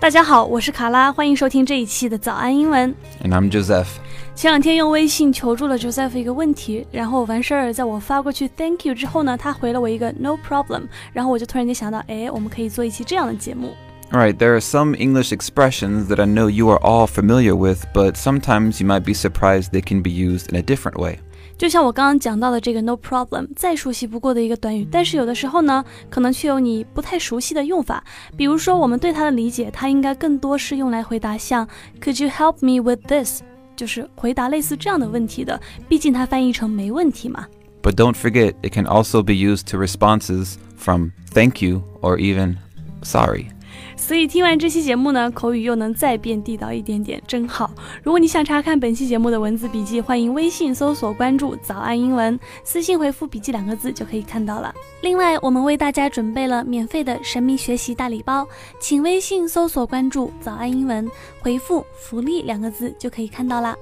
大家好，我是卡拉，欢迎收听这一期的早安英文。 And I'm Joseph. 前两天用微信求助了 Joseph 一个问题，然后完事儿，在我发过去 Thank you 之后呢，他回了我一个 No problem，然后我就突然间想到，哎，我们可以做一期这样的节目。 Alright, there are some English expressions that I know you are all familiar with, but sometimes you might be surprised they can be used in a different way. 就像我刚刚讲到的这个 no problem，再熟悉不过的一个短语，但是有的时候呢，可能却有你不太熟悉的用法。比如说，我们对它的理解，它应该更多是用来回答像 Could you help me with this？就是回答类似这样的问题的。毕竟它翻译成没问题嘛。 But don't forget, it can also be used to responses from thank you or even sorry. 所以听完这期节目呢，口语又能再变地道一点点，真好。如果你想查看本期节目的文字笔记，欢迎微信搜索关注“早安英文”，私信回复“笔记”两个字就可以看到了。另外，我们为大家准备了免费的神秘学习大礼包，请微信搜索关注“早安英文”，回复“福利”两个字就可以看到啦。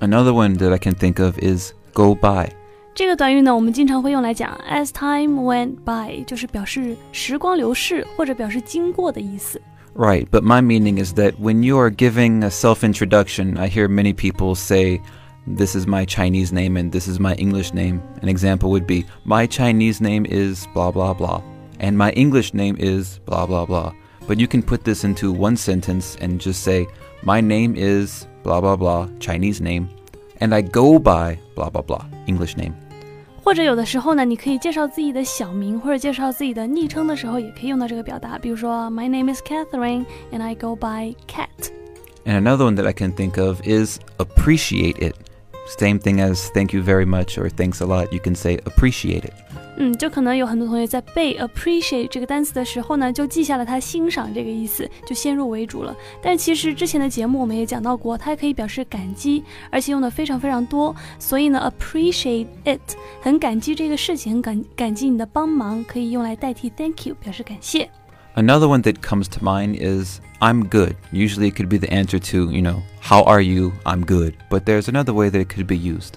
Another one that I can think of is go by. 这个短语呢，我们经常会用来讲 as time went by，就是表示时光流逝或者表示经过的意思。 Right, but my meaning is that when you are giving a self introduction, I hear many people say, This is my Chinese name and this is my English name. An example would be, My Chinese name is blah blah blah, and my English name is blah blah blah. But you can put this into one sentence and just say, My name is blah blah blah, Chinese name, and I go by blah blah blah, English name. 或者有的时候呢，你可以介绍自己的小名或者介绍自己的昵称的时候，也可以用到这个表达。比如说，My name is Catherine and I go by Cat。 And another one that I can think of is appreciate it. Same thing as thank you very much or thanks a lot. You can say appreciate it. 嗯，就可能有很多同学在背 appreciate 这个单词的时候呢，就记下了它欣赏这个意思，就先入为主了。但其实之前的节目我们也讲到过，它还可以表示感激，而且用的非常非常多。所以呢，appreciate it 很感激这个事情，很感感激你的帮忙，可以用来代替 thank you 表示感谢。 Another one that comes to mind is I'm good. Usually it could be the answer to, you know, how are you? I'm good. But there's another way that it could be used.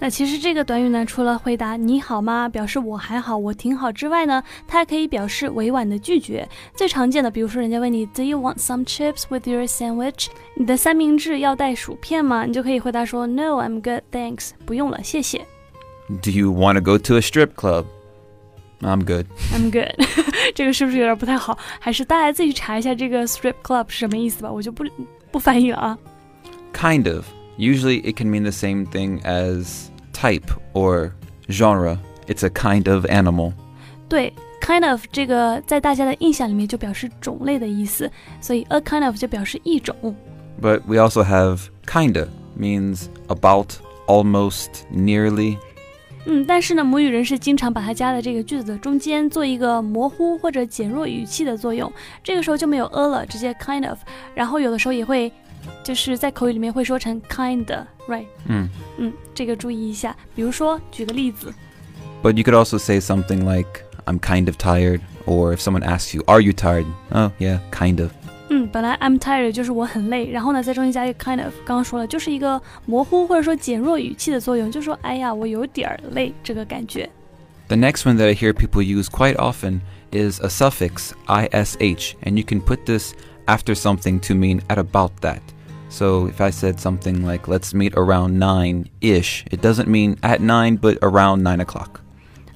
那其实这个短语呢，除了回答你好吗，表示我还好，我挺好之外呢，它还可以表示委婉的拒绝。最常见的，比如说人家问你 Do you want some chips with your sandwich？你的三明治要带薯片吗？你就可以回答说 No, I'm good, thanks，不用了，谢谢 Do you want to go to a strip club? I'm good.，I'm good。这个是不是有点不太好？还是大家自己查一下这个 strip club 是什么意思吧，我就不不翻译了啊。Kind of. Usually it can mean the same thing as type or genre. It's a kind of animal. 对，kind of 这个在大家的印象里面就表示种类的意思，所以 a kind of 就表示一种。 But we also have kinda means about, almost, nearly. 嗯，但是呢，母语人士经常把它加在这个句子的中间，做一个模糊或者减弱语气的作用。这个时候就没有 a 了，直接 kind of。然后有的时候也会， 就是在口语里面会说成 kinda，right？ Mm. 嗯，这个注意一下。比如说，举个例子， But you could also say something like, I'm kind of tired. Or if someone asks you, Are you tired? Oh, yeah, kind of. 嗯，本来 I'm tired 就是我很累，然后呢，在中间加一个 kind of，刚刚说了，就是一个模糊或者说减弱语气的作用，就说哎呀，我有点儿累这个感觉。 The next one that I hear people use quite often is a suffix, ish, and you can put this after something to mean at about that. So if I said something like, let's meet around 9 ish, it doesn't mean at 9, but around 9 o'clock.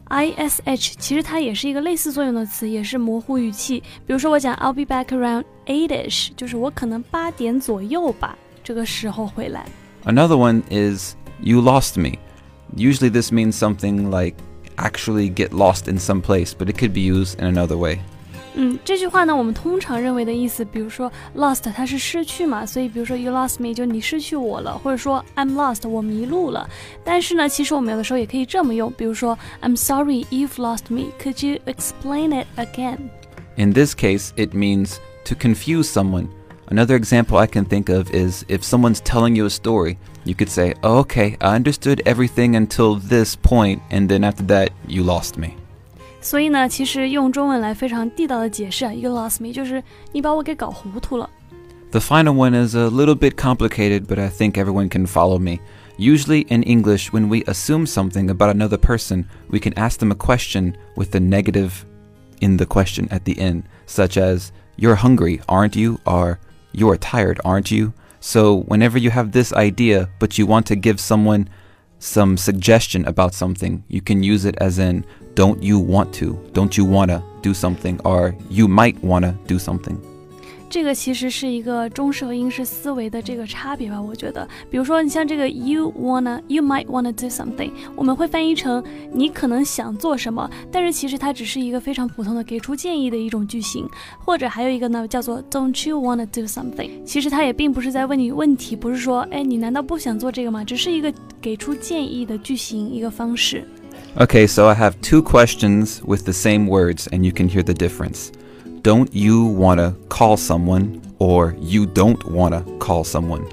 ish 其实它也是一个类似作用的词，也是模糊语气。比如说我讲 I'll be back around eight-ish，就是我可能八点左右吧，这个时候回来。 Another one is, you lost me. Usually this means something like actually get lost in some place, but it could be used in another way. 嗯，这句话呢，我们通常认为的意思，比如说 lost 它是失去嘛，所以比如说 you lost me 就你失去我了，或者说 I'm lost 我迷路了。但是呢，其实我们有的时候也可以这么用，比如说 I'm sorry you've lost me. Could you explain it again? In this case, it means to confuse someone. Another example I can think of is if someone's telling you a story, you could say, oh, Okay, I understood everything until this point, and then after that, you lost me. 所以呢，其实用中文来非常地道的解释啊，you lost me 就是你把我给搞糊涂了。 The final one is a little bit complicated, but I think everyone can follow me. Usually in English, when we assume something about another person, we can ask them a question with the negative in the question at the end, such as, you're hungry, aren't you? Or you are tired, aren't you? So whenever you have this idea, but you want to give someone some suggestion about something, you can use it as in, don't you want to? Don't you wanna do something? Or you might wanna do something. 这个其实是一个中式和英式思维的这个差别吧，我觉得。比如说，你像这个 you wanna, you might wanna do something，我们会翻译成你可能想做什么，但是其实它只是一个非常普通的给出建议的一种句型。或者还有一个呢，叫做 Don't you wanna do something？其实它也并不是在问你问题，不是说，哎，你难道不想做这个吗？只是一个 给出建议的句型一个方式。Okay, so I have two questions with the same words, and you can hear the difference. Don't you want to call someone or you don't want to call someone?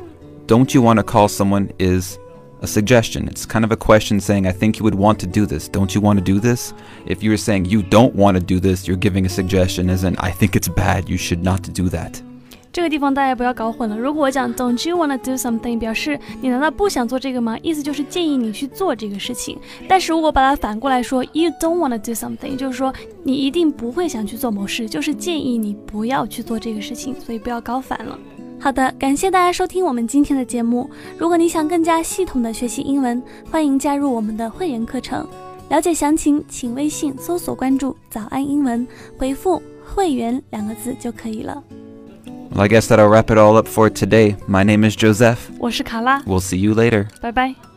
Don't you want to call someone is a suggestion. It's kind of a question saying, I think you would want to do this. Don't you want to do this? If you're saying you don't want to do this, you're giving a suggestion as in, I think it's bad. You should not do that. 这个地方大家不要搞混了。如果我讲 Don't you wanna do something，表示你难道不想做这个吗？意思就是建议你去做这个事情。但是如果把它反过来说，You don't wanna do something，就是说你一定不会想去做某事，就是建议你不要去做这个事情。所以不要搞反了。好的，感谢大家收听我们今天的节目。如果你想更加系统的学习英文，欢迎加入我们的会员课程。了解详情，请微信搜索关注“早安英文”，回复“会员”两个字就可以了。Well, I guess that'll wrap it all up for today. My name is Joseph. 我是卡拉， We'll see you later. 拜拜。